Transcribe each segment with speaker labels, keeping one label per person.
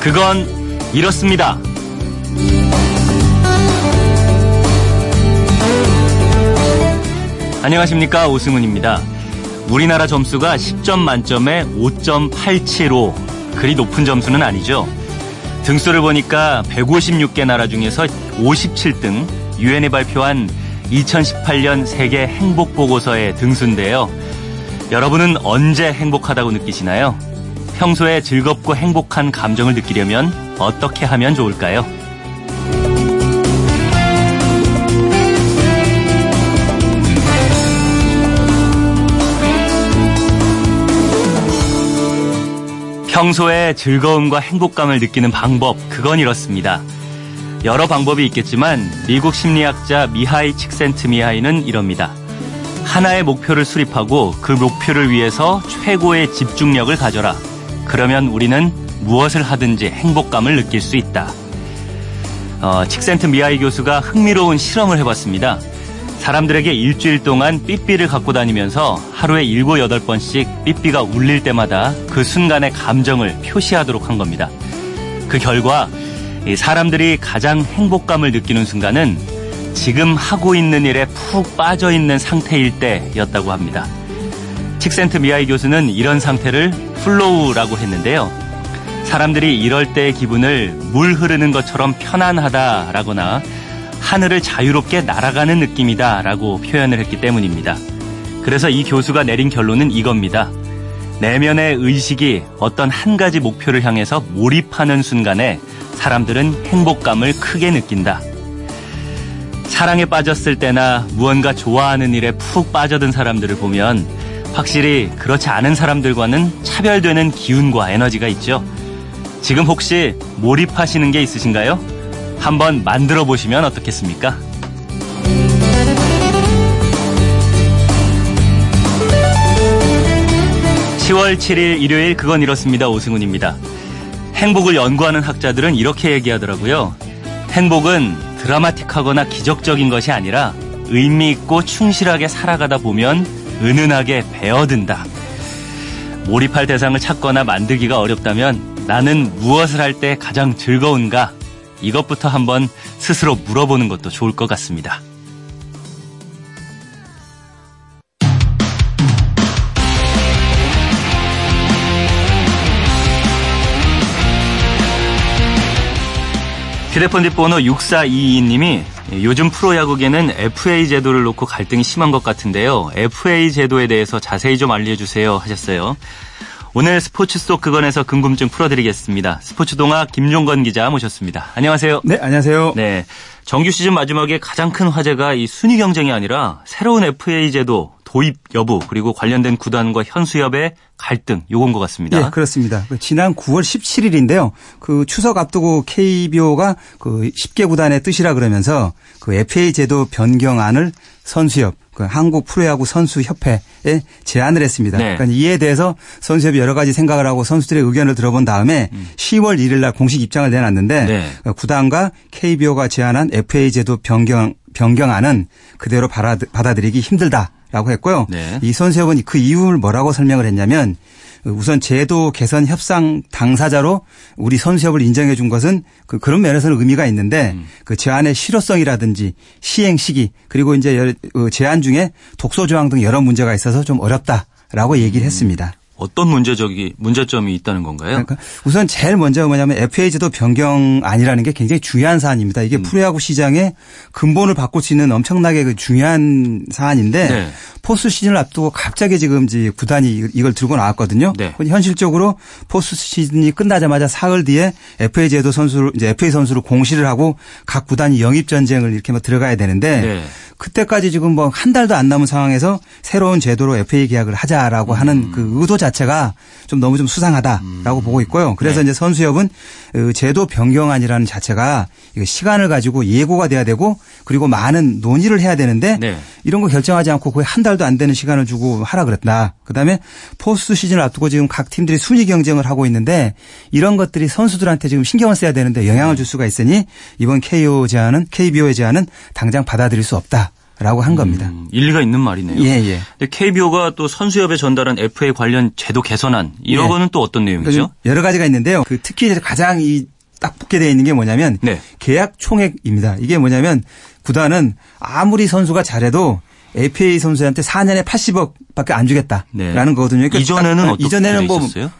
Speaker 1: 그건 이렇습니다. 안녕하십니까 오승훈입니다. 우리나라 점수가 10점 만점에 5.875 그리 높은 점수는 아니죠. 등수를 보니까 156개 나라 중에서 57등 유엔이 발표한 2018년 세계 행복 보고서의 등수인데요. 여러분은 언제 행복하다고 느끼시나요? 평소에 즐겁고 행복한 감정을 느끼려면 어떻게 하면 좋을까요? 평소에 즐거움과 행복감을 느끼는 방법, 그건 이렇습니다. 여러 방법이 있겠지만 미국 심리학자 미하이 칙센트 미하이는 이럽니다. 하나의 목표를 수립하고 그 목표를 위해서 최고의 집중력을 가져라. 그러면 우리는 무엇을 하든지 행복감을 느낄 수 있다. 어, 칙센트 미하이 교수가 흥미로운 실험을 해봤습니다. 사람들에게 일주일 동안 삐삐를 갖고 다니면서 하루에 7, 8번씩 삐삐가 울릴 때마다 그 순간의 감정을 표시하도록 한 겁니다. 그 결과 사람들이 가장 행복감을 느끼는 순간은 지금 하고 있는 일에 푹 빠져 있는 상태일 때였다고 합니다. 칙센트미하이 교수는 이런 상태를 flow라고 했는데요. 사람들이 이럴 때의 기분을 물 흐르는 것처럼 편안하다라거나 하늘을 자유롭게 날아가는 느낌이다 라고 표현을 했기 때문입니다. 그래서 이 교수가 내린 결론은 이겁니다. 내면의 의식이 어떤 한 가지 목표를 향해서 몰입하는 순간에 사람들은 행복감을 크게 느낀다. 사랑에 빠졌을 때나 무언가 좋아하는 일에 푹 빠져든 사람들을 보면 확실히 그렇지 않은 사람들과는 차별되는 기운과 에너지가 있죠. 지금 혹시 몰입하시는 게 있으신가요? 한번 만들어 보시면 어떻겠습니까? (10월 7일) 일요일 그건 이렇습니다 오승훈입니다 행복을 연구하는 학자들은 이렇게 얘기하더라고요 행복은 드라마틱하거나 기적적인 것이 아니라 의미 있고 충실하게 살아가다 보면 은은하게 배어든다 몰입할 대상을 찾거나 만들기가 어렵다면 나는 무엇을 할 때 가장 즐거운가 이것부터 한번 스스로 물어보는 것도 좋을 것 같습니다. 휴대폰 뒷번호 6422님이 요즘 프로야구계는 FA 제도를 놓고 갈등이 심한 것 같은데요. FA 제도에 대해서 자세히 좀 알려주세요 하셨어요. 오늘 스포츠 속 그건에서 궁금증 풀어드리겠습니다. 스포츠 동화 김종건 기자 모셨습니다. 안녕하세요.
Speaker 2: 네, 안녕하세요.
Speaker 1: 네. 정규 시즌 마지막에 가장 큰 화제가 이 순위 경쟁이 아니라 새로운 FA 제도 도입 여부 그리고 관련된 구단과 현수협의 갈등 요건 것 같습니다.
Speaker 2: 네, 그렇습니다. 그 지난 9월 17일인데요. 그 추석 앞두고 KBO가 그 10개 구단의 뜻이라 그러면서 그 FA 제도 변경안을 선수협 그 한국 프로야구 선수협회에 제안을 했습니다. 네. 그러니까 이에 대해서 선수협이 여러 가지 생각을 하고 선수들의 의견을 들어본 다음에 음. 10월 1일 날 공식 입장을 내놨는데 네. 그 구단과 KBO가 제안한 FA 제도 변경 변경안은 그대로 받아들이기 힘들다 라고 했고요. 네. 이 선수협은 그 이유를 뭐라고 설명을 했냐면 우선 제도 개선 협상 당사자로 우리 선수협을 인정해 준 것은 그 그런 면에서는 의미가 있는데 음. 그 제안의 실효성이라든지 시행 시기 그리고 이제 어, 제안 중에 독소 조항 등 여러 문제가 있어서 좀 어렵다라고 얘기를 음. 했습니다.
Speaker 1: 어떤 문제적이 문제점이 있다는 건가요?
Speaker 2: 그러니까 우선 제일 먼저 뭐냐면 FA 제도 변경 안이라는 게 굉장히 중요한 사안입니다. 이게 음. 프로야구 시장의 근본을 바꿀 수 있는 엄청나게 그 중요한 사안인데 네. 포스 시즌을 앞두고 갑자기 지금 이제 구단이 이걸 들고 나왔거든요. 네. 현실적으로 포스 시즌이 끝나자마자 사흘 뒤에 FA 제도 선수를 이제 FA 선수를 공시를 하고 각 구단이 영입 전쟁을 이렇게 막 들어가야 되는데 네. 그때까지 지금 뭐 한 달도 안 남은 상황에서 새로운 제도로 FA 계약을 하자라고 음. 하는 그 의도 자 체가 좀 너무 좀 수상하다라고 음. 보고 있고요. 그래서 네. 이제 선수협은 그 제도 변경안이라는 자체가 시간을 가지고 예고가 돼야 되고 그리고 많은 논의를 해야 되는데 네. 이런 거 결정하지 않고 거의 한 달도 안 되는 시간을 주고 하라 그랬다. 그다음에 포스트 시즌을 앞두고 지금 각 팀들이 순위 경쟁을 하고 있는데 이런 것들이 선수들한테 지금 신경을 써야 되는데 영향을 줄 수가 있으니 이번 KO 제안은 KBO의 제안은 당장 받아들일 수 없다. 라고 한 겁니다.
Speaker 1: 음, 일리가 있는 말이네요.
Speaker 2: 예, 예.
Speaker 1: 근데 KBO가 또 선수협에 전달한 FA 관련 제도 개선안 이런 예. 거는 또 어떤 내용이죠? 그러니까
Speaker 2: 여러 가지가 있는데요. 그 특히 가장 이 딱 붙게 되어 있는 게 뭐냐면 네. 계약 총액입니다. 이게 뭐냐면 구단은 아무리 선수가 잘해도 APA 선수한테 4년에 80억밖에 안 주겠다라는 네. 거거든요.
Speaker 1: 그러니까 이전에는 어떻게 이전에는 뭐 있었어요?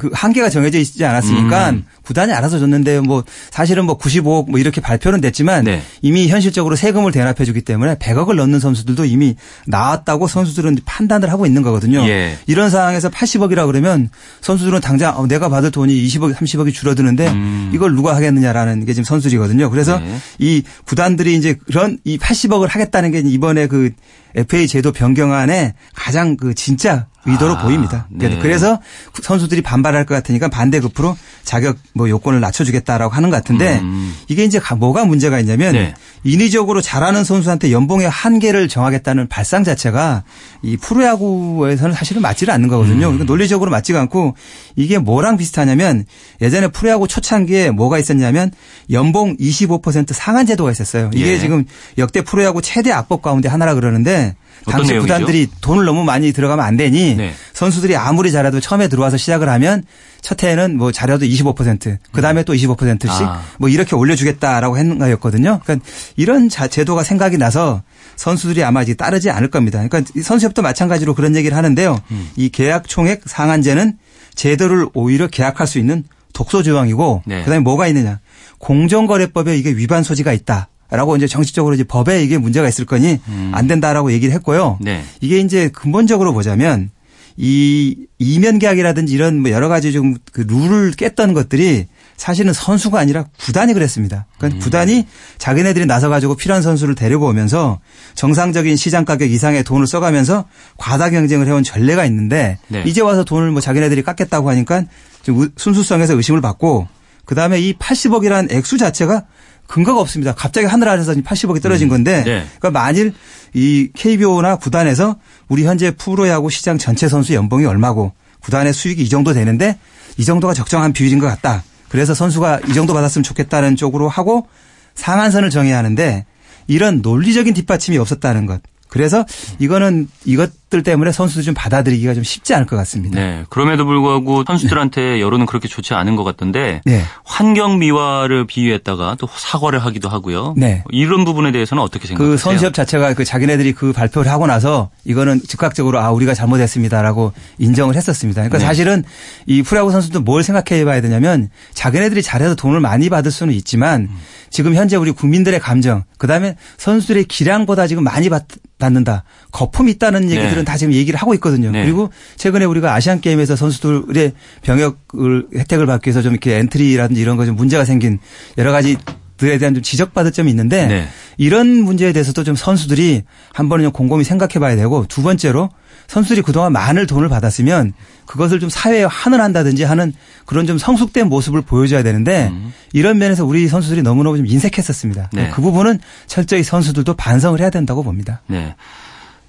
Speaker 2: 그 한계가 정해져 있지 않았으니까 음. 구단이 알아서 줬는데 뭐 사실은 뭐 95억 뭐 이렇게 발표는 됐지만 네. 이미 현실적으로 세금을 대납해 주기 때문에 100억을 넣는 선수들도 이미 나왔다고 선수들은 판단을 하고 있는 거거든요. 예. 이런 상황에서 80억이라 그러면 선수들은 당장 어, 내가 받을 돈이 20억, 30억이 줄어드는데 음. 이걸 누가 하겠느냐라는 게 지금 선수들이거든요. 그래서 네. 이 구단들이 이제 그런 이 80억을 하겠다는 게 이번에 그 FA 제도 변경안에 가장 그 진짜 의도로 아, 보입니다. 네. 그래서 선수들이 반발할 것 같으니까 반대급으로 자격 뭐 요건을 낮춰주겠다라고 하는 것 같은데 음. 이게 이제 뭐가 문제가 있냐면 네. 인위적으로 잘하는 선수한테 연봉의 한계를 정하겠다는 발상 자체가 이 프로야구에서는 사실은 맞지를 않는 거거든요. 음. 그러니까 논리적으로 맞지가 않고 이게 뭐랑 비슷하냐면 예전에 프로야구 초창기에 뭐가 있었냐면 연봉 25% 상한 제도가 있었어요. 이게 예. 지금 역대 프로야구 최대 악법 가운데 하나라 그러는데 당시 내용이죠? 구단들이 돈을 너무 많이 들어가면 안 되니 네. 선수들이 아무리 잘해도 처음에 들어와서 시작을 하면 첫 해에는 뭐 잘해도 25%, 그 다음에 또 25%씩 아. 뭐 이렇게 올려주겠다라고 했는 거였거든요. 그러니까 이런 제도가 생각이 나서 선수들이 아마 이제 따르지 않을 겁니다. 그러니까 선수협도 마찬가지로 그런 얘기를 하는데요. 음. 이 계약 총액 상한제는 제도를 오히려 계약할 수 있는 독소 조항이고 네. 그다음에 뭐가 있느냐 공정거래법에 이게 위반 소지가 있다. 라고 이제 정치적으로 이제 법에 이게 문제가 있을 거니 음. 안 된다라고 얘기를 했고요. 네. 이게 이제 근본적으로 보자면 이 이면 계약이라든지 이런 뭐 여러 가지 좀 그 룰을 깼던 것들이 사실은 선수가 아니라 구단이 그랬습니다. 그러니까 음. 구단이 자기네들이 나서 가지고 필요한 선수를 데리고 오면서 정상적인 시장 가격 이상의 돈을 써가면서 과다 경쟁을 해온 전례가 있는데 네. 이제 와서 돈을 뭐 자기네들이 깎겠다고 하니까 좀 순수성에서 의심을 받고 그 다음에 이 80억이라는 액수 자체가 근거가 없습니다. 갑자기 하늘 아래서 80억이 떨어진 음. 건데 네. 그러니까 만일 이 KBO나 구단에서 우리 현재 프로야구 시장 전체 선수 연봉이 얼마고 구단의 수익이 이 정도 되는데 이 정도가 적정한 비율인 것 같다. 그래서 선수가 이 정도 받았으면 좋겠다는 쪽으로 하고 상한선을 정해야 하는데 이런 논리적인 뒷받침이 없었다는 것. 그래서 이거는 이것들 때문에 선수들 좀 받아들이기가 좀 쉽지 않을 것 같습니다.
Speaker 1: 네. 그럼에도 불구하고 선수들한테 네. 여론은 그렇게 좋지 않은 것 같던데 네. 환경 미화를 비유했다가 또 사과를 하기도 하고요. 네. 이런 부분에 대해서는 어떻게 생각하세요?
Speaker 2: 그 선수협 자체가 그 자기네들이 그 발표를 하고 나서 이거는 즉각적으로 아 우리가 잘못했습니다라고 인정을 했었습니다. 그러니까 네. 사실은 이 프로야구 선수도 뭘 생각해 봐야 되냐면 자기네들이 잘해서 돈을 많이 받을 수는 있지만 음. 지금 현재 우리 국민들의 감정, 그다음에 선수들의 기량보다 지금 많이 받, 는다 거품이 있다는 네. 얘기들은 네. 다 지금 얘기를 하고 있거든요. 네. 그리고 최근에 우리가 아시안 게임에서 선수들의 병역을 혜택을 받기 위해서 좀 이렇게 엔트리라든지 이런 거 좀 문제가 생긴 여러 가지 들에 대한 좀 지적받을 점이 있는데 네. 이런 문제에 대해서도 좀 선수들이 한 번은 좀 곰곰이 생각해 봐야 되고 두 번째로 선수들이 그동안 많은 돈을 받았으면 그것을 좀 사회에 환원한다든지 하는 그런 좀 성숙된 모습을 보여줘야 되는데 음. 이런 면에서 우리 선수들이 너무너무 좀 인색했었습니다. 네. 그 부분은 철저히 선수들도 반성을 해야 된다고 봅니다. 네.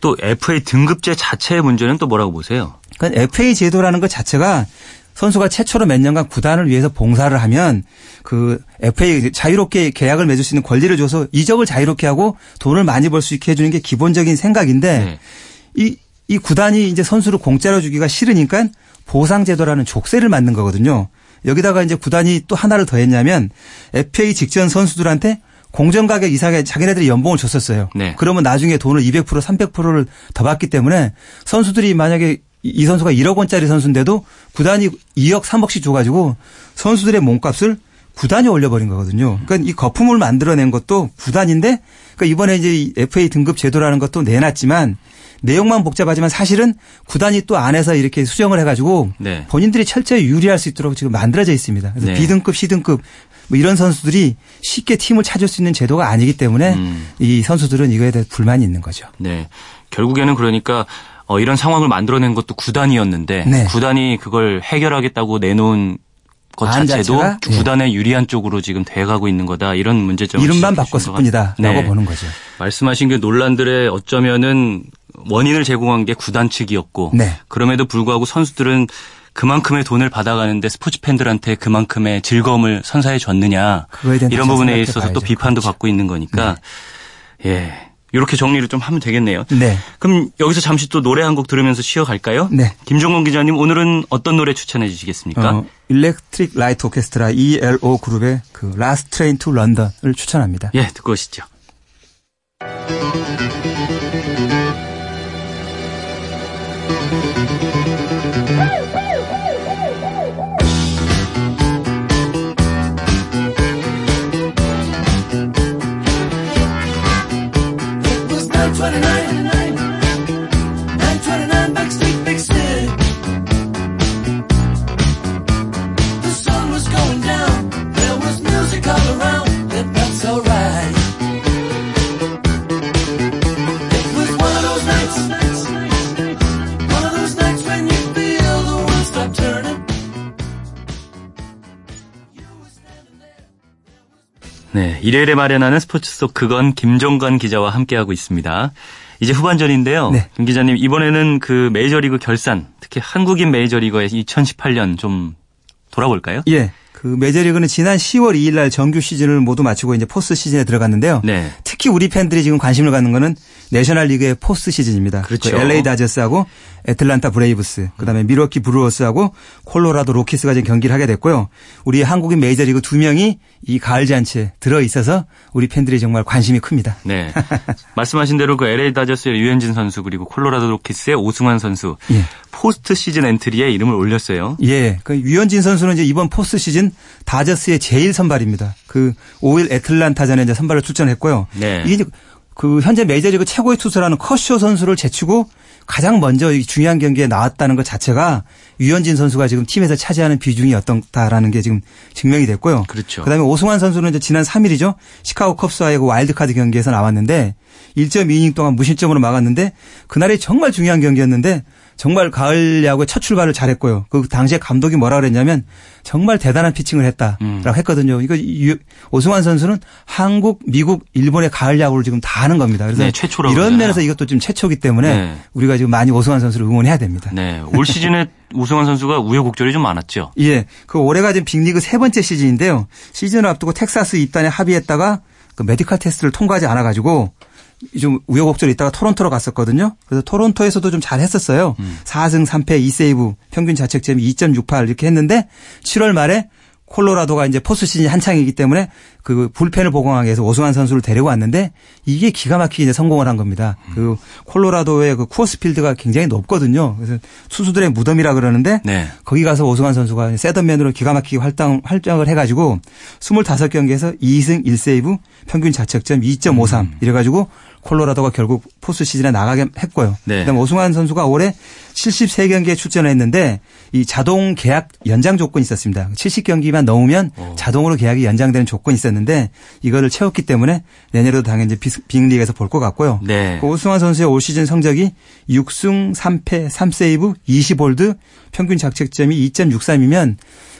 Speaker 1: 또 FA 등급제 자체의 문제는 또 뭐라고 보세요?
Speaker 2: 그러니까 FA 제도라는 것 자체가 선수가 최초로 몇 년간 구단을 위해서 봉사를 하면 그 FA 자유롭게 계약을 맺을 수 있는 권리를 줘서 이적을 자유롭게 하고 돈을 많이 벌 수 있게 해주는 게 기본적인 생각인데 네. 이, 이 구단이 이제 선수를 공짜로 주기가 싫으니까 보상제도라는 족쇄를 만든 거거든요. 여기다가 이제 구단이 또 하나를 더 했냐면 FA 직전 선수들한테 공정 가격 이상의 자기네들이 연봉을 줬었어요. 네. 그러면 나중에 돈을 200% 300%를 더 받기 때문에 선수들이 만약에 이 선수가 1억 원짜리 선수인데도 구단이 2억 3억씩 줘가지고 선수들의 몸값을 구단이 올려버린 거거든요. 그러니까 이 거품을 만들어낸 것도 구단인데 그러니까 이번에 이제 FA 등급 제도라는 것도 내놨지만 내용만 복잡하지만 사실은 구단이 또 안에서 이렇게 수정을 해가지고 네. 본인들이 철저히 유리할 수 있도록 지금 만들어져 있습니다. 그래서 네. B등급, C등급 뭐 이런 선수들이 쉽게 팀을 찾을 수 있는 제도가 아니기 때문에 음. 이 선수들은 이거에 대해 불만이 있는 거죠.
Speaker 1: 네. 결국에는 그러니까 어, 이런 상황을 만들어낸 것도 구단이었는데 네. 구단이 그걸 해결하겠다고 내놓은 것 자체도 자 구단에 네. 유리한 쪽으로 지금 돼가고 있는 거다 이런 문제점
Speaker 2: 이름만 바꿨을 뿐이다라고 네. 보는 거죠.
Speaker 1: 말씀하신 그 논란들의 어쩌면은 원인을 제공한 게 구단 측이었고 네. 그럼에도 불구하고 선수들은 그만큼의 돈을 받아가는데 스포츠 팬들한테 그만큼의 즐거움을 선사해 줬느냐 이런 부분에 있어서. 또 비판도 그렇죠. 받고 있는 거니까 네. 예 이렇게 정리를 좀 하면 되겠네요.
Speaker 2: 네.
Speaker 1: 그럼 여기서 잠시 또 노래 한 곡 들으면서 쉬어갈까요?
Speaker 2: 네.
Speaker 1: 김종건 기자님 오늘은 어떤 노래 추천해 주시겠습니까? 어,
Speaker 2: 일렉트릭 라이트 오케스트라 ELO 그룹의 그 라스트 트레인 투 런던을 추천합니다.
Speaker 1: 예, 듣고 오시죠. 29. 네, 일요일에 마련하는 스포츠 속 그건 김종관 기자와 함께하고 있습니다. 이제 후반전인데요. 네. 김 기자님 이번에는 그 메이저리그 결산, 특히 한국인 메이저리거의 2018년 좀 돌아볼까요?
Speaker 2: 예. 그 메이저리그는 지난 10월 2일 날 정규 시즌을 모두 마치고 이제 포스트 시즌에 들어갔는데요. 네. 특히 우리 팬들이 지금 관심을 갖는 거는 내셔널 리그의 포스트 시즌입니다.
Speaker 1: 그렇죠.
Speaker 2: 그 LA 다저스하고 애틀란타 브레이브스, 그다음에 밀워키 브루어스하고 콜로라도 로키스가 지금 경기를 하게 됐고요. 우리 한국인 메이저리거 두 명이 이 가을 잔치에 들어 있어서 우리 팬들이 정말 관심이 큽니다.
Speaker 1: 네. 말씀하신 대로 그 LA 다저스의 류현진 선수 그리고 콜로라도 로키스의 오승환 선수 예. 포스트 시즌 엔트리에 이름을 올렸어요.
Speaker 2: 예. 그 류현진 선수는 이제 이번 포스트 시즌 다저스의 제1 선발입니다. 그 5일 애틀란타전에 이제 선발로 출전했고요. 네. 이게 그 현재 메이저리그 최고의 투수라는 커쇼 선수를 제치고 가장 먼저 중요한 경기에 나왔다는 것 자체가 유현진 선수가 지금 팀에서 차지하는 비중이 어떻다라는 게 지금 증명이 됐고요.
Speaker 1: 그렇죠.
Speaker 2: 그다음에 오승환 선수는 이제 지난 3일이죠. 시카고 컵스와의 그 와일드카드 경기에서 나왔는데 1.2이닝 동안 무실점으로 막았는데 그날이 정말 중요한 경기였는데 정말 가을 야구의 첫 출발을 잘했고요. 그 당시에 감독이 뭐라 그랬냐면 정말 대단한 피칭을 했다라고 음. 했거든요. 이거 오승환 선수는 한국, 미국, 일본의 가을 야구를 지금 다 하는 겁니다. 그래서 네,
Speaker 1: 최초로
Speaker 2: 이런 면에서 이것도 좀 최초기 때문에 네. 우리가 지금 많이 오승환 선수를 응원해야 됩니다.
Speaker 1: 네. 올 시즌에 오승환 선수가 우여곡절이 좀 많았죠.
Speaker 2: 예. 그 올해가 지금 빅리그 세 번째 시즌인데요. 시즌을 앞두고 텍사스 입단에 합의했다가 그 메디컬 테스트를 통과하지 않아 가지고 좀 우여곡절이 있다가 토론토로 갔었거든요. 그래서 토론토에서도 좀 잘했었어요. 음. 4승 3패 2세이브 평균 자책점이 2.68 이렇게 했는데 7월 말에 콜로라도가 이제 포스 시즌이 한창이기 때문에 그 불펜을 보강하기 위해서 오승환 선수를 데리고 왔는데 이게 기가 막히게 이제 성공을 한 겁니다. 음. 그 콜로라도의 그 쿠어스 필드가 굉장히 높거든요. 그래서 투수들의 무덤이라 그러는데 네. 거기 가서 오승환 선수가 세던맨으로 기가 막히게 활동, 활동을 해가지고 25경기에서 2승 1세이브 평균 자책점 2.53 음. 이래가지고 콜로라도가 결국 포스 시즌에 나가게 했고요. 네. 그다음 오승환 선수가 올해 73경기에 출전했는데 이 자동 계약 연장 조건이 있었습니다. 70경기만 넘으면 오. 자동으로 계약이 연장되는 조건이 있었는데 이거를 채웠기 때문에 내년에도 당연히 빅리그에서 볼 것 같고요. 네. 그 오승환 선수의 올 시즌 성적이 6승 3패 3세이브 20홀드 평균 자책점이 2.63이면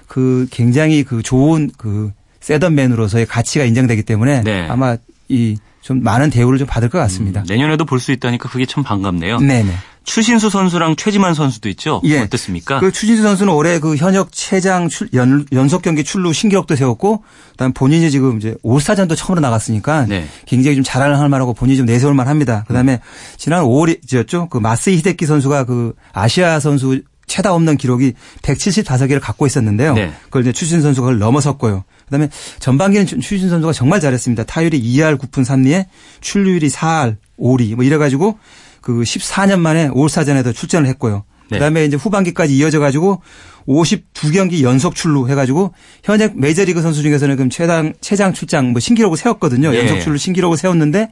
Speaker 2: 그 굉장히 그 좋은 그 setup man으로서의 가치가 인정되기 때문에 네. 아마 이 좀 많은 대우를 좀 받을 것 같습니다.
Speaker 1: 음, 내년에도 볼 수 있다니까 그게 참 반갑네요.
Speaker 2: 네네.
Speaker 1: 추신수 선수랑 최지만 선수도 있죠. 예. 어떻습니까?
Speaker 2: 그 추신수 선수는 올해 그 현역 최장 출, 연, 연속 경기 출루 신기록도 세웠고, 그다음 본인이 지금 이제 올스타전도 처음으로 나갔으니까 네. 굉장히 좀 잘할 만하고 본인이 좀 내세울 만합니다. 그다음에 음. 지난 5월이었죠. 그 마스이 히데키 선수가 그 아시아 선수 최다 없는 기록이 175개를 갖고 있었는데요. 네. 그걸 이제 추신 선수가 그걸 넘어섰고요. 그다음에 전반기는 추신 선수가 정말 잘했습니다. 타율이 2할 9푼 3리에 출루율이 4할 5리 뭐 이래 가지고 그 14년 만에 올스타전에도 출전을 했고요. 네. 그다음에 이제 후반기까지 이어져 가지고 52경기 연속 출루 해가지고 현역 메이저리그 선수 중에서는 그럼 최장 최장 출장 뭐 신기록을 세웠거든요. 네. 연속 출루 신기록을 세웠는데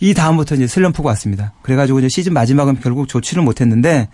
Speaker 2: 이 다음부터 이제 슬럼프가 왔습니다. 그래가지고 이제 시즌 마지막은 결국 좋지를 못했는데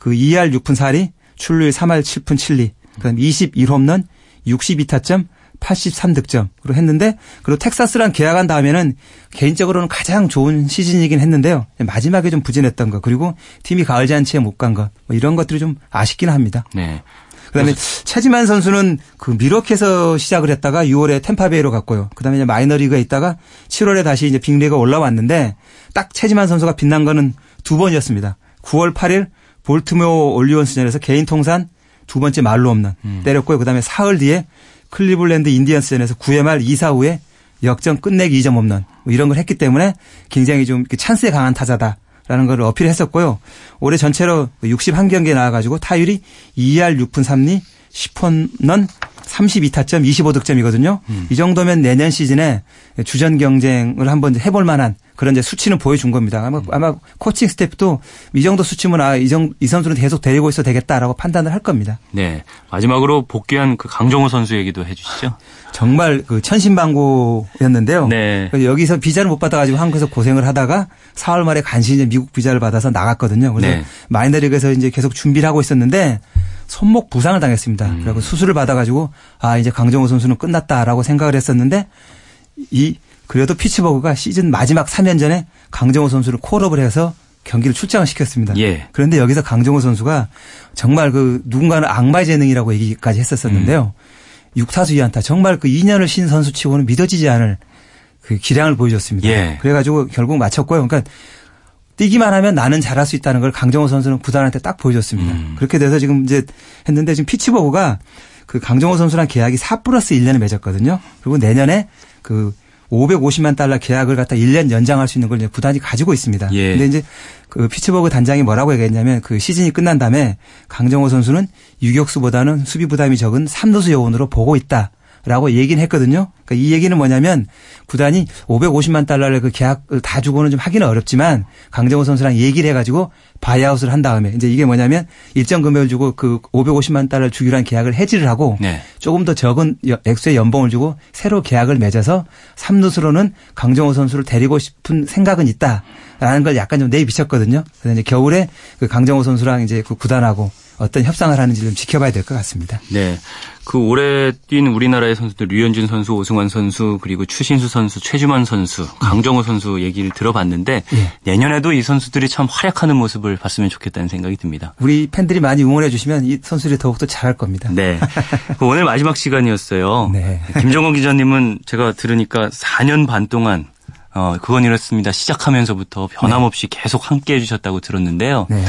Speaker 2: 그 2할 6푼 4리, 출루율 3할 7푼 7리, 그다음 21홈런, 62타점, 83득점으로 했는데 그리고 텍사스랑 계약한 다음에는 개인적으로는 가장 좋은 시즌이긴 했는데요. 마지막에 좀 부진했던 거 그리고 팀이 가을 잔치에 못 간 것 뭐 이런 것들이 좀 아쉽긴 합니다. 네. 그다음에 최지만 선수는 그 미러키에서 시작을 했다가 6월에 템파베이로 갔고요. 그다음에 이제 마이너리그에 있다가 7월에 다시 이제 빅리그가 올라왔는데 딱 최지만 선수가 빛난 거는 두 번이었습니다. 9월 8일 볼트모어 올리온스전에서 개인 통산 두 번째 말로 없는 음. 때렸고요. 그다음에 사흘 뒤에 클리블랜드 인디언스전에서 9회 말 2사 후에 역전 끝내기 2점 홈런 뭐 이런 걸 했기 때문에 굉장히 좀 찬스에 강한 타자다라는 걸 어필했었고요. 올해 전체로 61경기에 나와가지고 타율이 2할 6푼 3리 10홈런 32타점 25득점이거든요. 음. 이 정도면 내년 시즌에 주전 경쟁을 한번 해볼 만한 그런 이제 수치는 보여준 겁니다. 아마, 아마 코칭 스태프도 이 정도 수치면 아, 이, 정, 이 선수는 계속 데리고 있어도 되겠다라고 판단을 할 겁니다.
Speaker 1: 네. 마지막으로 복귀한 그 강정호 선수 얘기도 해 주시죠.
Speaker 2: 정말 그 천신방고였는데요. 네. 여기서 비자를 못 받아가지고 한국에서 고생을 하다가 4월 말에 간신히 미국 비자를 받아서 나갔거든요. 그래서 네. 마이너리그에서 이제 계속 준비를 하고 있었는데 손목 부상을 당했습니다. 음. 그리고 수술을 받아가지고 아 이제 강정호 선수는 끝났다라고 생각을 했었는데 이 그래도 피츠버그가 시즌 마지막 3연전에 강정호 선수를 콜업을 해서 경기를 출장을 시켰습니다. 예. 그런데 여기서 강정호 선수가 정말 그 누군가는 악마의 재능이라고 얘기까지 했었었는데요. 음. 6타수 2안타 정말 그 2년을 신 선수 치고는 믿어지지 않을 그 기량을 보여줬습니다. 예. 그래가지고 결국 마쳤고요. 그러니까 뛰기만 하면 나는 잘할 수 있다는 걸 강정호 선수는 구단한테 딱 보여줬습니다. 음. 그렇게 돼서 지금 이제 했는데 지금 피치버그가 그 강정호 선수랑 계약이 4 플러스 1년을 맺었거든요. 그리고 내년에 그 550만 달러 계약을 갖다 1년 연장할 수 있는 걸 이제 구단이 가지고 있습니다. 예. 근데 이제 그 피츠버그 단장이 뭐라고 얘기했냐면 그 시즌이 끝난 다음에 강정호 선수는 유격수보다는 수비 부담이 적은 3루수 요원으로 보고 있다. 라고 얘기는 했거든요. 그러니까 이 얘기는 뭐냐면 구단이 550만 달러를 그 계약을 다 주고는 좀 하기는 어렵지만 강정호 선수랑 얘기를 해가지고 buyout을 한 다음에 이제 이게 뭐냐면 일정 금액을 주고 그 550만 달러 주기로 한 계약을 해지를 하고 네. 조금 더 적은 액수의 연봉을 주고 새로 계약을 맺어서 3루수로는 강정호 선수를 데리고 싶은 생각은 있다라는 걸 약간 좀 내비쳤거든요. 그래서 이제 겨울에 그 강정호 선수랑 이제 그 구단하고 어떤 협상을 하는지 좀 지켜봐야 될 것 같습니다.
Speaker 1: 네. 그 올해 뛴 우리나라의 선수들 류현진 선수, 오승환 선수, 그리고 추신수 선수, 최주만 선수, 강정호 선수 얘기를 들어봤는데 네. 내년에도 이 선수들이 참 활약하는 모습을 봤으면 좋겠다는 생각이 듭니다.
Speaker 2: 우리 팬들이 많이 응원해 주시면 이 선수들이 더욱더 잘할 겁니다.
Speaker 1: 네. 그 오늘 마지막 시간이었어요. 네. 김정원 기자님은 제가 들으니까 4년 반 동안 어, 그건 이렇습니다. 시작하면서부터 변함없이 네. 계속 함께 해주셨다고 들었는데요. 네.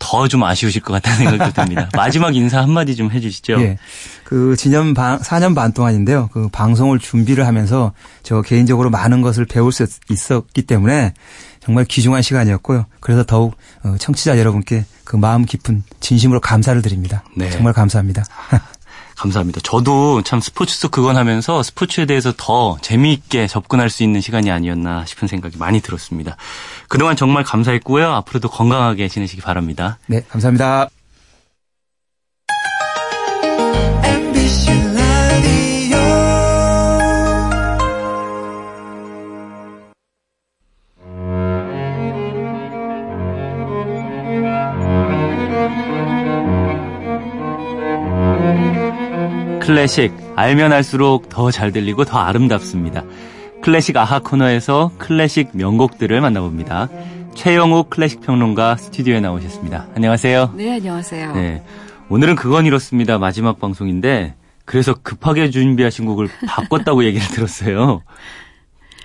Speaker 1: 더 좀 아쉬우실 것 같다는 생각도 듭니다. 마지막 인사 한마디 좀 해주시죠. 예.
Speaker 2: 그 지년 반, 4년 반 동안인데요. 그 방송을 준비를 하면서 저 개인적으로 많은 것을 배울 수 있었기 때문에 정말 귀중한 시간이었고요. 그래서 더욱 어, 청취자 여러분께 그 마음 깊은 진심으로 감사를 드립니다. 네. 정말 감사합니다.
Speaker 1: 감사합니다. 저도 참 스포츠 속 그건 하면서 스포츠에 대해서 더 재미있게 접근할 수 있는 시간이 아니었나 싶은 생각이 많이 들었습니다. 그동안 정말 감사했고요. 앞으로도 건강하게 지내시기 바랍니다.
Speaker 2: 네, 감사합니다.
Speaker 1: 클래식 알면 알수록 더 잘 들리고 더 아름답습니다. 클래식 아하 코너에서 클래식 명곡들을 만나봅니다. 최영욱 클래식 평론가 스튜디오에 나오셨습니다. 안녕하세요.
Speaker 3: 네, 안녕하세요. 네.
Speaker 1: 오늘은 그건 이렇습니다. 마지막 방송인데 그래서 급하게 준비하신 곡을 바꿨다고 얘기를 들었어요.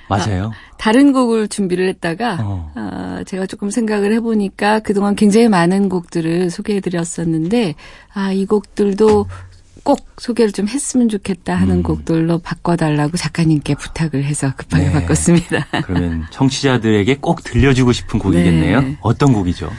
Speaker 1: 맞아요. 아,
Speaker 3: 다른 곡을 준비를 했다가 어. 아, 제가 조금 생각을 해보니까 그동안 굉장히 많은 곡들을 소개해드렸었는데 아, 이 곡들도 꼭 소개를 좀 했으면 좋겠다 하는 음. 곡들로 바꿔달라고 작가님께 부탁을 해서 급하게 네. 바꿨습니다.
Speaker 1: 그러면 청취자들에게 꼭 들려주고 싶은 곡이겠네요. 네. 어떤 곡이죠?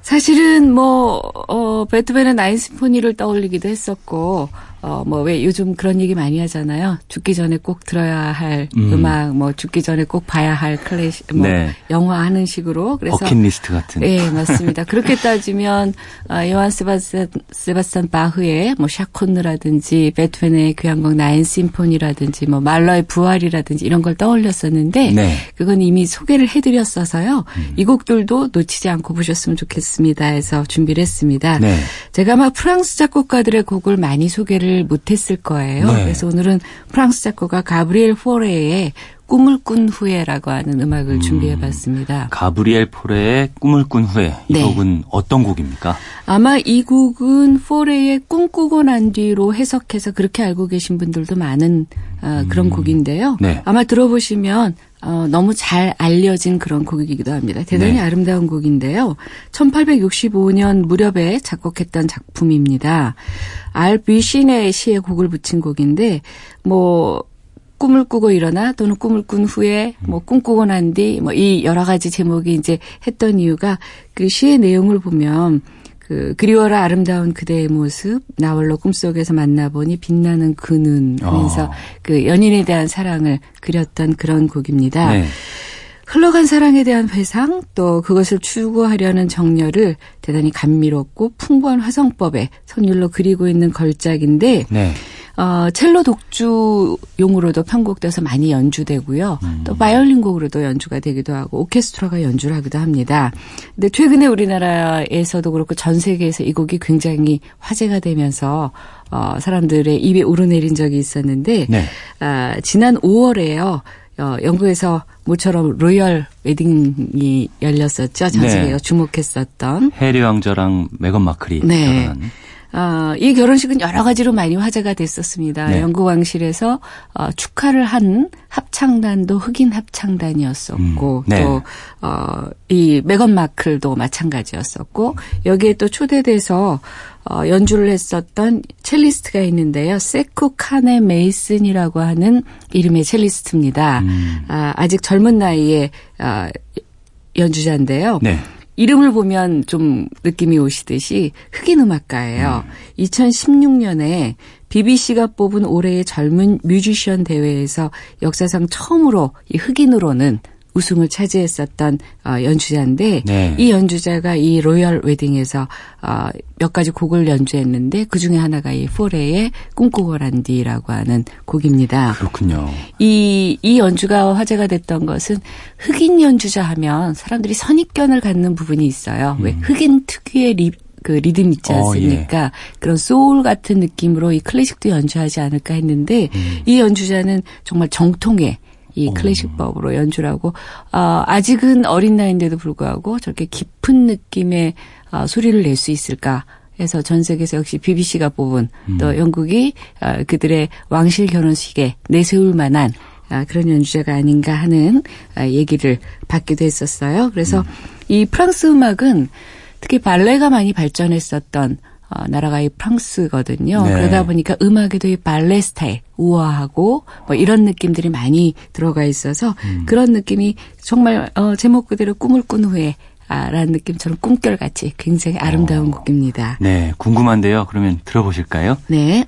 Speaker 3: 사실은 뭐, 어, 베토벤의 나인 심포니를 떠올리기도 했었고, 어, 뭐, 왜 요즘 그런 얘기 많이 하잖아요. 죽기 전에 꼭 들어야 할 음. 악 뭐, 죽기 전에 꼭 봐야 할 클래식, 뭐, 네. 영화 하는 식으로.
Speaker 1: 그래서. 버킷리스트 같은.
Speaker 3: 네, 맞습니다. 그렇게 따지면, 어, 요한 세바스찬, 세바스찬 바흐의 뭐, 샤콘느라든지, 베토벤의 교향곡 나인 심포니라든지, 뭐, 말러의 부활이라든지 이런 걸 떠올렸었는데, 네. 그건 이미 소개를 해드렸어서, 음. 이 곡들도 놓치지 않고 보셨으면 좋겠습니다 해서 준비를 했습니다. 네. 제가 아마 프랑스 작곡가들의 곡을 많이 소개를 못했을 거예요. 네. 그래서 오늘은 프랑스 작곡가 가브리엘 포레의 꿈을 꾼 후에라고 하는 음악을 음, 준비해봤습니다.
Speaker 1: 가브리엘 포레의 꿈을 꾼 후에 이 네. 곡은 어떤 곡입니까?
Speaker 3: 아마 이 곡은 포레의 꿈꾸고 난 뒤로 해석해서 그렇게 알고 계신 분들도 많은 어, 그런 음, 곡인데요. 네. 아마 들어보시면 어, 너무 잘 알려진 그런 곡이기도 합니다. 대단히 네. 아름다운 곡인데요. 1865년 무렵에 작곡했던 작품입니다. 알 비신의 시에 곡을 붙인 곡인데 뭐 꿈을 꾸고 일어나 또는 꿈을 꾼 후에 뭐 꿈꾸고 난 뒤 뭐 이 여러 가지 제목이 이제 했던 이유가 그 시의 내용을 보면 그 그리워라 아름다운 그대의 모습 나홀로 꿈속에서 만나보니 빛나는 그눈 하면서 어. 그 연인에 대한 사랑을 그렸던 그런 곡입니다. 네. 흘러간 사랑에 대한 회상 또 그것을 추구하려는 정열을 대단히 감미롭고 풍부한 화성법에 선율로 그리고 있는 걸작인데 네. 어, 첼로 독주용으로도 편곡돼서 많이 연주되고요. 음. 또 바이올린 곡으로도 연주가 되기도 하고 오케스트라가 연주를 하기도 합니다. 근데 최근에 우리나라에서도 그렇고 전 세계에서 이 곡이 굉장히 화제가 되면서 어, 사람들의 입에 오르내린 적이 있었는데 네. 아, 지난 5월에요. 어, 영국에서 모처럼 로열 웨딩이 열렸었죠. 전 세계가 네. 주목했었던
Speaker 1: 해리 왕자랑 메건 마클이 네. 결혼한.
Speaker 3: 어, 이 결혼식은 여러 가지로 많이 화제가 됐었습니다. 네. 영국 왕실에서 어, 축하를 한 합창단도 흑인 합창단이었었고 음, 네. 또 어, 이 메건 마클도 마찬가지였었고 여기에 또 초대돼서 어, 연주를 했었던 첼리스트가 있는데요. 세쿠 카네 메이슨이라고 하는 이름의 첼리스트입니다. 음. 아, 아직 젊은 나이에 아, 연주자인데요. 네. 이름을 보면 좀 느낌이 오시듯이 흑인 음악가예요. 음. 2016년에 BBC가 뽑은 올해의 젊은 뮤지션 대회에서 역사상 처음으로 이 흑인으로는 우승을 차지했었던 어, 연주자인데 네. 이 연주자가 이 로열 웨딩에서 어, 몇 가지 곡을 연주했는데 그 중에 하나가 이 포레의 꿈꾸고 란디라고 하는 곡입니다.
Speaker 1: 그렇군요.
Speaker 3: 이, 이 연주가 화제가 됐던 것은 흑인 연주자 하면 사람들이 선입견을 갖는 부분이 있어요. 음. 왜 흑인 특유의 리, 그 리듬 있지 않습니까? 어, 예. 그런 소울 같은 느낌으로 이 클래식도 연주하지 않을까 했는데 음. 이 연주자는 정말 정통의 이 어. 클래식법으로 연주를 하고 어, 아직은 어린 나이인데도 불구하고 저렇게 깊은 느낌의 어, 소리를 낼 수 있을까? 해서 전 세계에서 역시 BBC가 뽑은 음. 또 영국이 어, 그들의 왕실 결혼식에 내세울 만한 아, 그런 연주자가 아닌가 하는 아, 얘기를 받기도 했었어요. 그래서 음. 이 프랑스 음악은 특히 발레가 많이 발전했었던 어, 나라가 이 프랑스거든요. 네. 그러다 보니까 음악에도 이 발레 스타일, 우아하고 뭐 이런 느낌들이 많이 들어가 있어서 음. 그런 느낌이 정말 어, 제목 그대로 꿈을 꾼 후에 아, 라는 느낌처럼 꿈결같이 굉장히 아름다운 어. 곡입니다.
Speaker 1: 네, 궁금한데요. 그러면 들어보실까요?
Speaker 3: 네.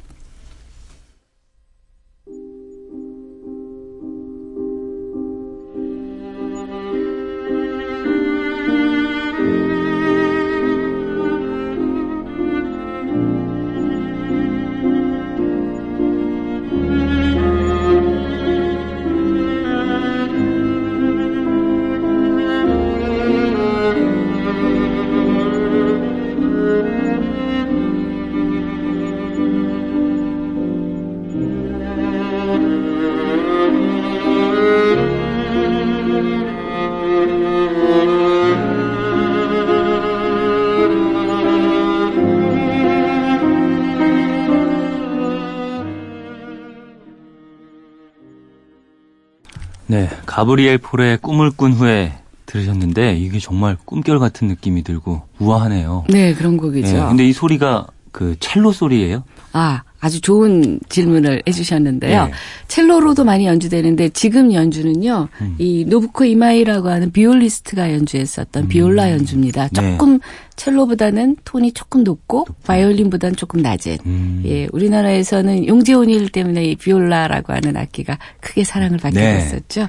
Speaker 1: 가브리엘 폴의 꿈을 꾼 후에 들으셨는데 이게 정말 꿈결 같은 느낌이 들고 우아하네요.
Speaker 3: 네, 그런 곡이죠. 네,
Speaker 1: 근데 이 소리가 그 첼로 소리예요?
Speaker 3: 아, 아주 좋은 질문을 해주셨는데요. 네. 첼로로도 많이 연주되는데 지금 연주는요, 음. 이 노부코 이마이라고 하는 비올리스트가 연주했었던 음. 비올라 연주입니다. 네. 조금 네. 첼로보다는 톤이 조금 높고. 바이올린보다는 조금 낮은. 음. 예, 우리나라에서는 용재온일 때문에 이 비올라라고 하는 악기가 크게 사랑을 받게 네. 됐었죠.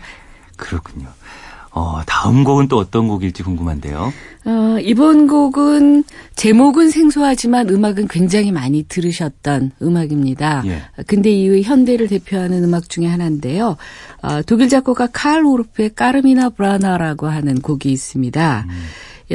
Speaker 1: 그렇군요. 어, 다음 곡은 또 어떤 곡일지 궁금한데요.
Speaker 3: 어, 이번 곡은 제목은 생소하지만 음악은 굉장히 많이 들으셨던 음악입니다. 예. 근데 이후 현대를 대표하는 음악 중에 하나인데요. 어, 독일 작곡가 칼 오르프의 까르미나 브라나라고 하는 곡이 있습니다. 음.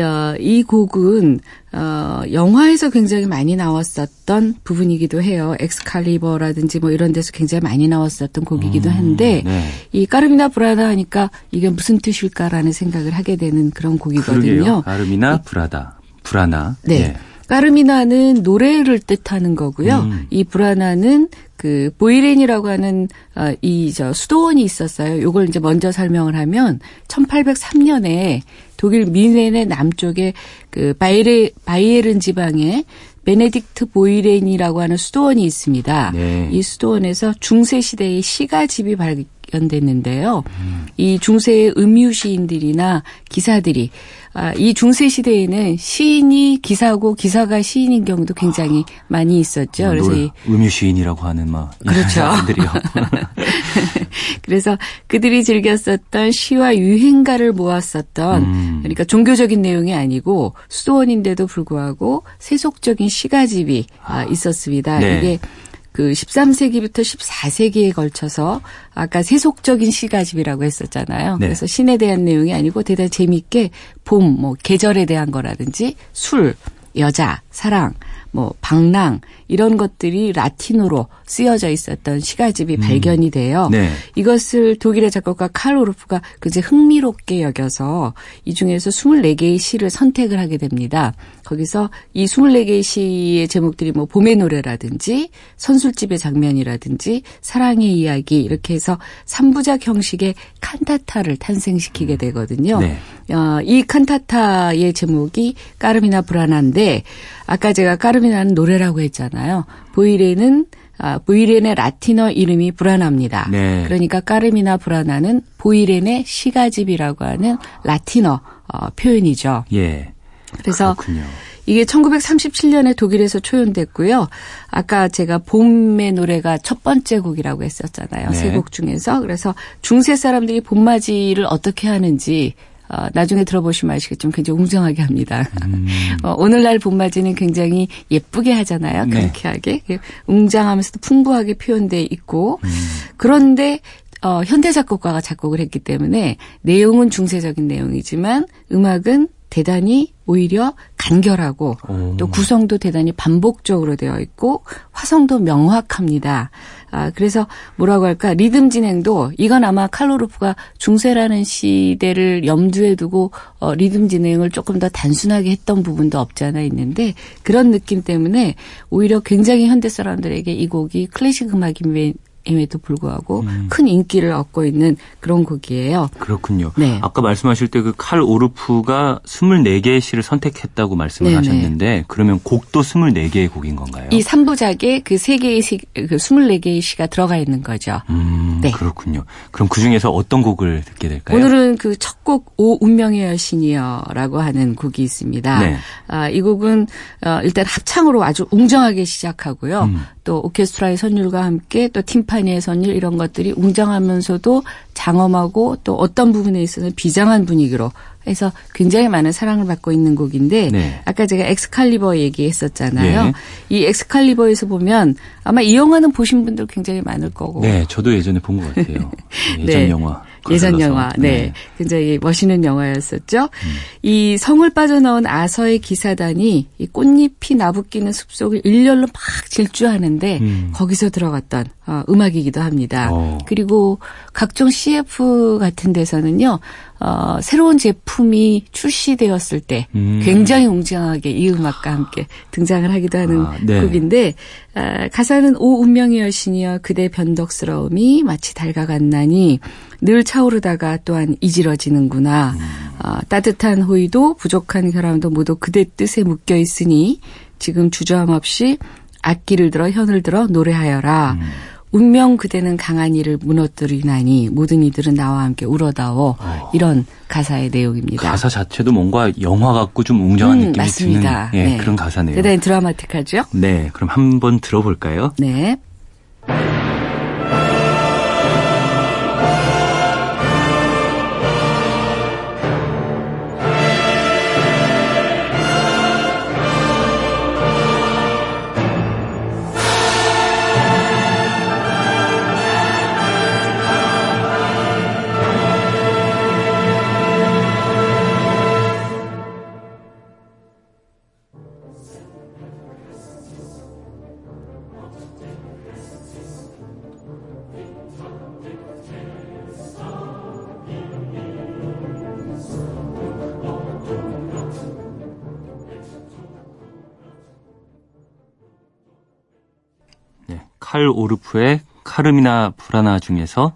Speaker 3: 어, 이 곡은 어, 영화에서 굉장히 많이 나왔었던 부분이기도 해요. 엑스칼리버라든지 뭐 이런 데서 굉장히 많이 나왔었던 곡이기도 음, 한데 음, 네. 이 까르미나 브라다 하니까 이게 무슨 뜻일까라는 생각을 하게 되는 그런 곡이거든요.
Speaker 1: 그러게요. Carmina 브라다. Burana.
Speaker 3: 네. 네. Carmina는 노래를 뜻하는 거고요. 음. 이 Burana는 그 보이렌이라고 하는 어, 이저 수도원이 있었어요. 요걸 이제 먼저 설명을 하면 1803년에 독일 뮌헨의 남쪽에 그 바이레 바이에른 지방에 베네딕트 보이렌이라고 하는 수도원이 있습니다.
Speaker 1: 네.
Speaker 3: 이 수도원에서 중세 시대의 시가집이 발견 됐는데요. 음. 이 중세의 음유 시인들이나 기사들이 아, 이 중세 시대에는 시인이 기사고 기사가 시인인 경우도 굉장히 많이 있었죠.
Speaker 1: 어, 그래서 이 음유 시인이라고 하는 막
Speaker 3: 그렇죠.
Speaker 1: 분들이요.
Speaker 3: 그래서 그들이 즐겼었던 시와 유행가를 모았었던 음. 그러니까 종교적인 내용이 아니고 수도원인데도 불구하고 세속적인 시가집이 아. 있었습니다. 네. 이게 그 13세기부터 14세기에 걸쳐서 아까 세속적인 시가집이라고 했었잖아요. 네. 그래서 신에 대한 내용이 아니고 대단히 재미있게 봄, 뭐 계절에 대한 거라든지 술, 여자, 사랑, 뭐 방랑 이런 것들이 라틴어로 쓰여져 있었던 시가집이 음. 발견이 돼요. 네. 이것을 독일의 작곡가 칼 오르프가 굉장히 흥미롭게 여겨서 이 중에서 24개의 시를 선택을 하게 됩니다. 거기서 이 24개의 시의 제목들이 뭐 봄의 노래라든지 선술집의 장면이라든지 사랑의 이야기 이렇게 해서 3부작 형식의 칸타타를 탄생시키게 음. 되거든요. 네. 어, 이 칸타타의 제목이 까르미나 브라나인데 아까 제가 까르미나는 노래라고 했잖아요. 보이레는 아, 보이렌의 라틴어 이름이 브라나입니다. 네. 그러니까 까르미나 브라나는 보이렌의 시가집이라고 하는 라틴어 어, 표현이죠.
Speaker 1: 예.
Speaker 3: 그래서 그렇군요. 이게 1937년에 독일에서 초연됐고요. 아까 제가 봄의 노래가 첫 번째 곡이라고 했었잖아요. 네. 세곡 중에서. 그래서 중세 사람들이 봄맞이를 어떻게 하는지 어, 나중에 들어보시면 아시겠지만 굉장히 웅장하게 합니다. 음. 어, 오늘날 봄맞이는 굉장히 예쁘게 하잖아요. 네. 경쾌하게. 웅장하면서도 풍부하게 표현돼 있고. 음. 그런데 어, 현대 작곡가가 작곡을 했기 때문에 내용은 중세적인 내용이지만 음악은 대단히 오히려 간결하고 오. 또 구성도 대단히 반복적으로 되어 있고 화성도 명확합니다. 아, 그래서 뭐라고 할까? 리듬 진행도 이건 아마 칼로르프가 중세라는 시대를 염두에 두고 어, 리듬 진행을 조금 더 단순하게 했던 부분도 없지 않아 있는데 그런 느낌 때문에 오히려 굉장히 현대 사람들에게 이 곡이 클래식 음악인 임에도 불구하고 음. 큰 인기를 얻고 있는 그런 곡이에요.
Speaker 1: 그렇군요. 네. 아까 말씀하실 때 그 칼 오르프가 24개의 시를 선택했다고 말씀을 네네. 하셨는데 그러면 곡도 24개의 곡인 건가요?
Speaker 3: 이 3부작에 그 3개의 시, 그 24개의 시가 들어가 있는 거죠.
Speaker 1: 음, 네. 그렇군요. 그럼 그 중에서 어떤 곡을 듣게 될까요?
Speaker 3: 오늘은 그 첫 곡 오 운명의 여신이여라고 하는 곡이 있습니다. 네. 아, 이 곡은 어, 일단 합창으로 아주 웅장하게 시작하고요. 음. 또 오케스트라의 선율과 함께 또 팀파 니의 선율 이런 것들이 웅장하면서도 장엄하고 또 어떤 부분에 있어서는 비장한 분위기로 해서 굉장히 많은 사랑을 받고 있는 곡인데 네. 아까 제가 엑스칼리버 얘기했었잖아요. 네. 이 엑스칼리버에서 보면 아마 이 영화는 보신 분들 굉장히 많을 거고.
Speaker 1: 네, 저도 예전에 본 것 같아요. 네, 예전 네. 영화.
Speaker 3: 예전 영화. 네. 네. 굉장히 멋있는 영화였었죠. 음. 이 성을 빠져나온 아서의 기사단이 이 꽃잎이 나부끼는 숲속을 일렬로 막 질주하는데 음. 거기서 들어갔던 어, 음악이기도 합니다. 어. 그리고 각종 CF 같은 데서는요. 어, 새로운 제품이 출시되었을 때 음. 굉장히 웅장하게 이 음악과 함께 등장을 하기도 하는 아, 네. 곡인데 아, 가사는 오 운명의 여신이여 그대 변덕스러움이 마치 달과 같나니 늘 차오르다가 또한 이지러지는구나. 음. 어, 따뜻한 호의도 부족한 결함도 모두 그대 뜻에 묶여 있으니 지금 주저함 없이 악기를 들어 현을 들어 노래하여라. 음. 운명 그대는 강한 이를 무너뜨리나니 모든 이들은 나와 함께 울어다오 어. 이런 가사의 내용입니다.
Speaker 1: 가사 자체도 뭔가 영화 같고 좀 웅장한 음, 느낌이 맞습니다. 드는 예, 네. 그런 가사네요.
Speaker 3: 대단히 드라마틱하죠?
Speaker 1: 네, 그럼 한번 들어볼까요?
Speaker 3: 네.
Speaker 1: 칼 오르프의 카르미나 브라나 중에서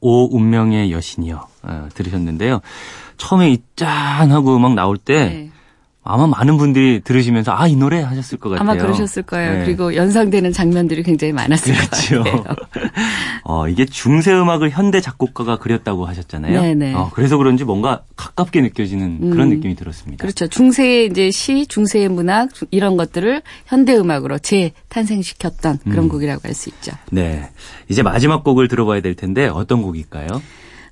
Speaker 1: 오 운명의 여신이요 어, 들으셨는데요. 처음에 이 짠 하고 음악 나올 때 네. 아마 많은 분들이 들으시면서 아 이 노래 하셨을 것 같아요.
Speaker 3: 아마 그러셨을 거예요. 네. 그리고 연상되는 장면들이 굉장히 많았을
Speaker 1: 그렇죠.
Speaker 3: 것 같아요.
Speaker 1: 어, 이게 중세 음악을 현대 작곡가가 그렸다고 하셨잖아요.
Speaker 3: 네네.
Speaker 1: 어, 그래서 그런지 뭔가 가깝게 느껴지는 그런 음. 느낌이 들었습니다.
Speaker 3: 그렇죠. 중세의 이제 시, 중세의 문학 이런 것들을 현대 음악으로 재탄생시켰던 그런 음. 곡이라고 할 수 있죠.
Speaker 1: 네. 이제 마지막 곡을 들어봐야 될 텐데 어떤 곡일까요?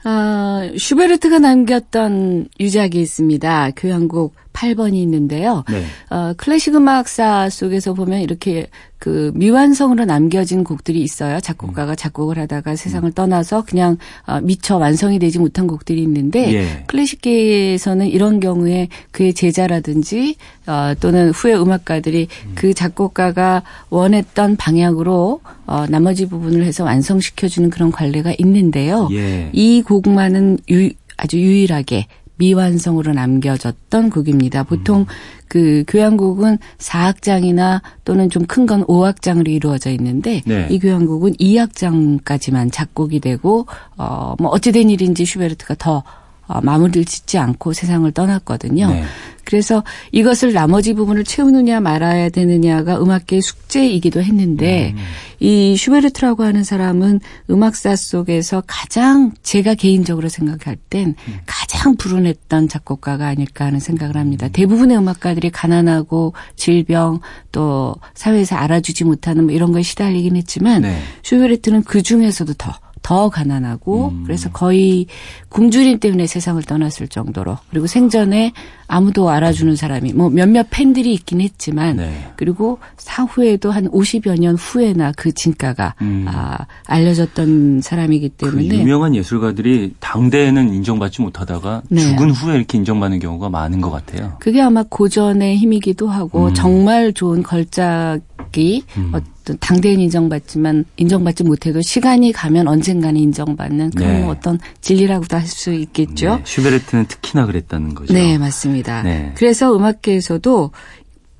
Speaker 3: 어, 슈베르트가 남겼던 유작이 있습니다. 교향곡 8번이 있는데요. 네. 어, 클래식 음악사 속에서 보면 이렇게 그 미완성으로 남겨진 곡들이 있어요. 작곡가가 음. 작곡을 하다가 세상을 떠나서 그냥 어, 미처 완성이 되지 못한 곡들이 있는데 예. 클래식계에서는 이런 경우에 그의 제자라든지 어, 또는 후에 음악가들이 음. 그 작곡가가 원했던 방향으로 어, 나머지 부분을 해서 완성시켜주는 그런 관례가 있는데요. 예. 이 곡만은 유, 아주 유일하게 미완성으로 남겨졌던 곡입니다. 보통 음. 그 교향곡은 4악장이나 또는 좀 큰 건 5악장으로 이루어져 있는데 네. 이 교향곡은 2악장까지만 작곡이 되고 어뭐 어찌 된 일인지 슈베르트가 더 어, 마무리를 짓지 않고 세상을 떠났거든요. 네. 그래서 이것을 나머지 부분을 채우느냐 말아야 되느냐가 음악계의 숙제이기도 했는데 음. 이 슈베르트라고 하는 사람은 음악사 속에서 가장 제가 개인적으로 생각할 땐 음. 가장 불운했던 작곡가가 아닐까 하는 생각을 합니다. 음. 대부분의 음악가들이 가난하고 질병 또 사회에서 알아주지 못하는 뭐 이런 거에 시달리긴 했지만 네. 슈베르트는 그 중에서도 더 더 가난하고 음. 그래서 거의 굶주림 때문에 세상을 떠났을 정도로 그리고 생전에 아무도 알아주는 사람이 뭐 몇몇 팬들이 있긴 했지만 네. 그리고 사후에도 한 50여 년 후에나 그 진가가 음. 아, 알려졌던 사람이기 그 때문에
Speaker 1: 그 유명한 예술가들이 당대에는 인정받지 못하다가 네. 죽은 후에 이렇게 인정받는 경우가 많은 것 같아요.
Speaker 3: 그게 아마 고전의 힘이기도 하고 음. 정말 좋은 걸작이 음. 어떤 당대엔 인정받지만 인정받지 못해도 시간이 가면 언젠가는 인정받는 그런 네. 어떤 진리라고도 할 수 있겠죠. 네.
Speaker 1: 슈베르트는 특히나 그랬다는 거죠.
Speaker 3: 네, 맞습니다. 네. 그래서 음악계에서도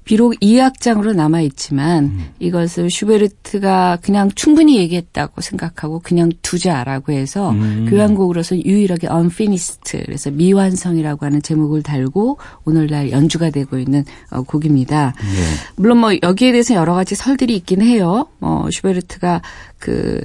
Speaker 3: 비록 2악장으로 남아 있지만 음. 이것을 슈베르트가 그냥 충분히 얘기했다고 생각하고 그냥 두자라고 해서 음. 교향곡으로서 유일하게 unfinished 그래서 미완성이라고 하는 제목을 달고 오늘날 연주가 되고 있는 어, 곡입니다. 네. 물론 뭐 여기에 대해서 여러 가지 설들이 있긴 해요. 뭐 슈베르트가 그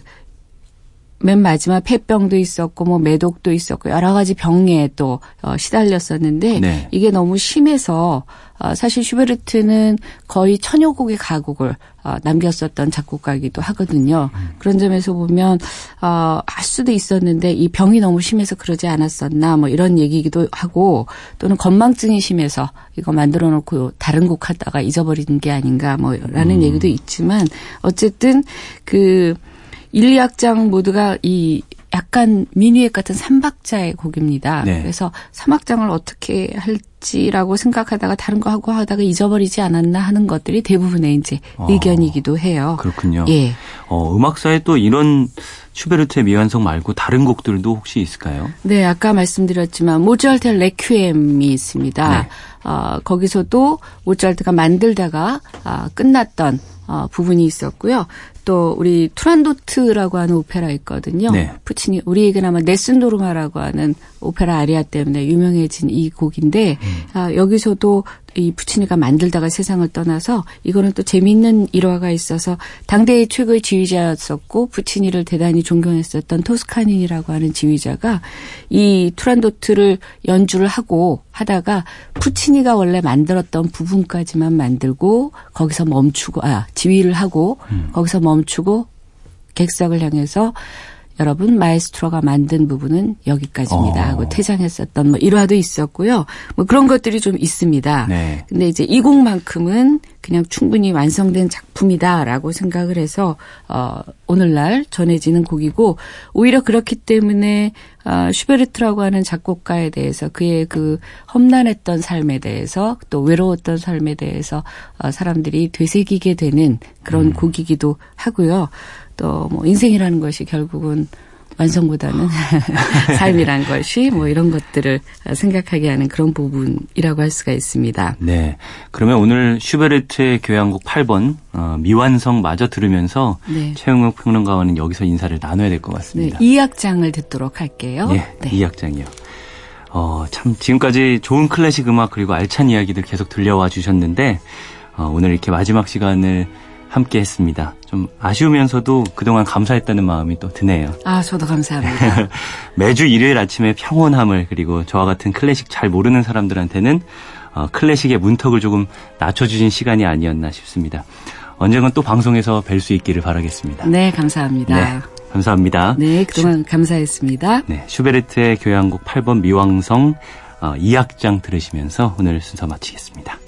Speaker 3: 맨 마지막 폐병도 있었고 뭐 매독도 있었고 여러 가지 병에 또 어, 시달렸었는데 네. 이게 너무 심해서 어, 사실 슈베르트는 거의 천여 곡의 가곡을 어, 남겼었던 작곡가이기도 하거든요. 음. 그런 점에서 보면 어, 할 수도 있었는데 이 병이 너무 심해서 그러지 않았었나 뭐 이런 얘기기도 하고 또는 건망증이 심해서 이거 만들어 놓고 다른 곡 하다가 잊어버리는 게 아닌가 뭐라는 음. 얘기도 있지만 어쨌든 그 1, 2악장 모두가 이 약간 미니액 같은 삼박자의 곡입니다. 네. 그래서 삼악장을 어떻게 할지라고 생각하다가 다른 거 하고 하다가 잊어버리지 않았나 하는 것들이 대부분의 이제 어, 의견이기도 해요.
Speaker 1: 그렇군요. 예. 어, 음악사에 또 이런 슈베르트의 미완성 말고 다른 곡들도 혹시 있을까요?
Speaker 3: 네, 아까 말씀드렸지만 모차르트 레퀴엠이 있습니다. 네. 어, 거기서도 모차르트가 만들다가 어, 끝났던 어, 부분이 있었고요. 또 우리 투란도트라고 하는 오페라 있거든요. 네. 푸치니 우리에게는 아마 Nessun dorma라고 하는 오페라 아리아 때문에 유명해진 이 곡인데 음. 아, 여기서도 이 푸치니가 만들다가 세상을 떠나서 이거는 또 재미있는 일화가 있어서 당대의 최고의 지휘자였었고 푸치니를 대단히 존경했었던 토스카니니라고 하는 지휘자가 이 투란도트를 연주를 하고 하다가 푸치니가 원래 만들었던 부분까지만 만들고 거기서 멈추고 아 지휘를 하고 음. 거기서 멈 추고 객석을 향해서 여러분 마에스트로가 만든 부분은 여기까지입니다 어. 하고 퇴장했었던 뭐 일화도 있었고요. 뭐 그런 것들이 좀 있습니다. 네. 근데 이제 이 곡만큼은 그냥 충분히 완성된 작품이다라고 생각을 해서 어 오늘날 전해지는 곡이고 오히려 그렇기 때문에 어 슈베르트라고 하는 작곡가에 대해서 그의 그 험난했던 삶에 대해서 또 외로웠던 삶에 대해서 어 사람들이 되새기게 되는 그런 음. 곡이기도 하고요. 또 뭐 인생이라는 것이 결국은 완성보다는 삶이란 것이 뭐 이런 것들을 생각하게 하는 그런 부분이라고 할 수가 있습니다.
Speaker 1: 네. 그러면 오늘 슈베르트의 교향곡 8번 어, 미완성 마저 들으면서 네. 최영욱 평론가와는 여기서 인사를 나눠야 될 것 같습니다.
Speaker 3: 네. 2악장을 듣도록 할게요.
Speaker 1: 예, 네. 2악장이요. 어, 참 지금까지 좋은 클래식 음악 그리고 알찬 이야기들 계속 들려와 주셨는데 어, 오늘 이렇게 마지막 시간을 함께 했습니다. 좀 아쉬우면서도 그동안 감사했다는 마음이 또 드네요.
Speaker 3: 아, 저도 감사합니다.
Speaker 1: 매주 일요일 아침에 평온함을 그리고 저와 같은 클래식 잘 모르는 사람들한테는 어, 클래식의 문턱을 조금 낮춰주신 시간이 아니었나 싶습니다. 언젠간 또 방송에서 뵐 수 있기를 바라겠습니다.
Speaker 3: 네, 감사합니다. 네,
Speaker 1: 감사합니다.
Speaker 3: 네, 그동안 슈, 감사했습니다.
Speaker 1: 네, 슈베르트의 교향곡 8번 미왕성 어, 2악장 들으시면서 오늘 순서 마치겠습니다.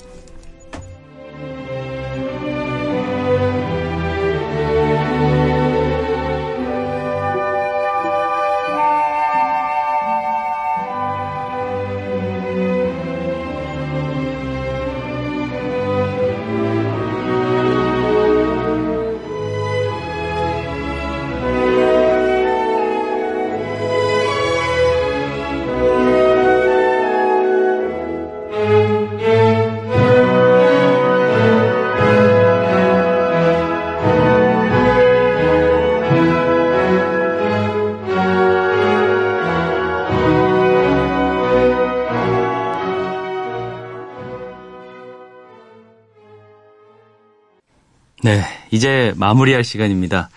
Speaker 1: 네, 이제 마무리할 시간입니다.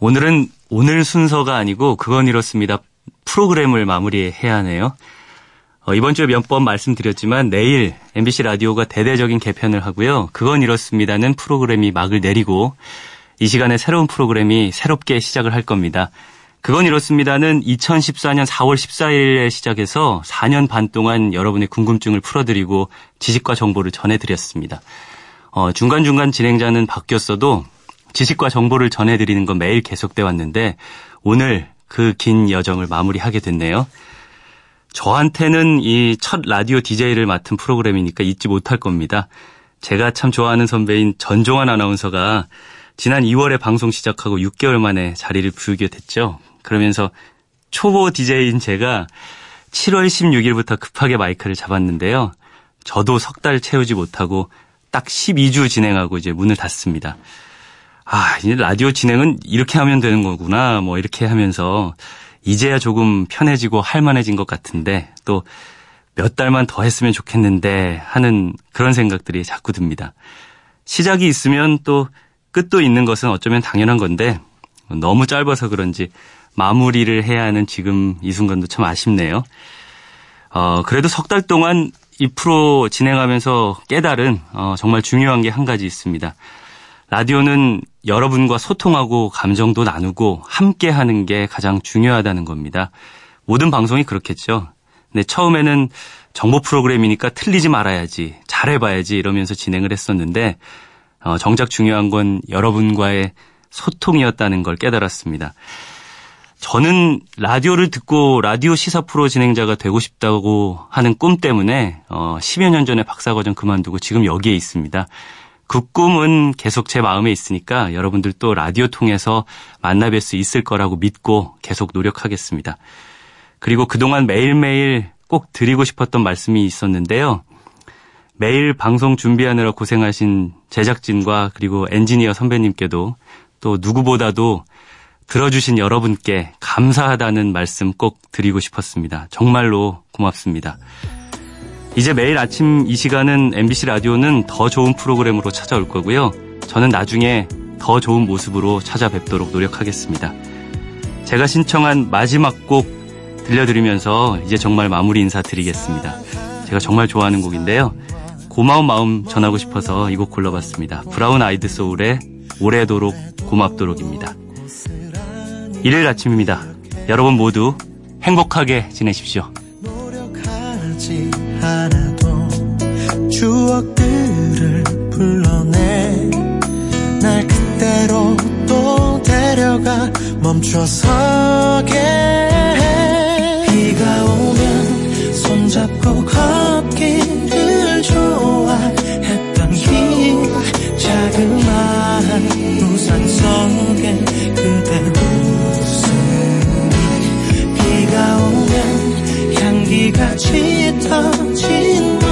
Speaker 1: 오늘은 오늘 순서가 아니고 그건 이렇습니다. 프로그램을 마무리해야 하네요. 어, 이번 주에 몇 번 말씀드렸지만 내일 MBC 라디오가 대대적인 개편을 하고요. 그건 이렇습니다는 프로그램이 막을 내리고 이 시간에 새로운 프로그램이 새롭게 시작을 할 겁니다. 그건 이렇습니다는 2014년 4월 14일에 시작해서 4년 반 동안 여러분의 궁금증을 풀어드리고 지식과 정보를 전해드렸습니다. 어, 중간중간 진행자는 바뀌었어도 지식과 정보를 전해드리는 건 매일 계속돼 왔는데 오늘 그 긴 여정을 마무리하게 됐네요. 저한테는 이 첫 라디오 DJ를 맡은 프로그램이니까 잊지 못할 겁니다. 제가 참 좋아하는 선배인 전종환 아나운서가 지난 2월에 방송 시작하고 6개월 만에 자리를 비우게 됐죠. 그러면서 초보 DJ인 제가 7월 16일부터 급하게 마이크를 잡았는데요. 저도 석 달 채우지 못하고 딱 12주 진행하고 이제 문을 닫습니다. 아, 이제 라디오 진행은 이렇게 하면 되는 거구나. 뭐 이렇게 하면서 이제야 조금 편해지고 할만해진 것 같은데 또 몇 달만 더 했으면 좋겠는데 하는 그런 생각들이 자꾸 듭니다. 시작이 있으면 또 끝도 있는 것은 어쩌면 당연한 건데 너무 짧아서 그런지 마무리를 해야 하는 지금 이 순간도 참 아쉽네요. 어, 그래도 석 달 동안 이 프로 진행하면서 깨달은 어, 정말 중요한 게 한 가지 있습니다. 라디오는 여러분과 소통하고 감정도 나누고 함께 하는 게 가장 중요하다는 겁니다. 모든 방송이 그렇겠죠. 근데 처음에는 정보 프로그램이니까 틀리지 말아야지, 잘해봐야지 이러면서 진행을 했었는데 어, 정작 중요한 건 여러분과의 소통이었다는 걸 깨달았습니다. 저는 라디오를 듣고 라디오 시사 프로 진행자가 되고 싶다고 하는 꿈 때문에 어 10여 년 전에 박사과정 그만두고 지금 여기에 있습니다. 그 꿈은 계속 제 마음에 있으니까 여러분들 또 라디오 통해서 만나뵐 수 있을 거라고 믿고 계속 노력하겠습니다. 그리고 그동안 매일매일 꼭 드리고 싶었던 말씀이 있었는데요. 매일 방송 준비하느라 고생하신 제작진과 그리고 엔지니어 선배님께도 또 누구보다도 들어주신 여러분께 감사하다는 말씀 꼭 드리고 싶었습니다. 정말로 고맙습니다. 이제 매일 아침 이 시간은 MBC 라디오는 더 좋은 프로그램으로 찾아올 거고요. 저는 나중에 더 좋은 모습으로 찾아뵙도록 노력하겠습니다. 제가 신청한 마지막 곡 들려드리면서 이제 정말 마무리 인사 드리겠습니다. 제가 정말 좋아하는 곡인데요. 고마운 마음 전하고 싶어서 이 곡 골라봤습니다. 브라운 아이드 소울의 오래도록 고맙도록입니다. 일요일 아침입니다. 여러분 모두 행복하게 지내십시오. 추억들을 불러내 날 그대로 또 데려가 멈춰서게 비가 오면 손잡고 걷기를 좋아했던 길 자그마한 우산 속에 그대 공기가 짙어진다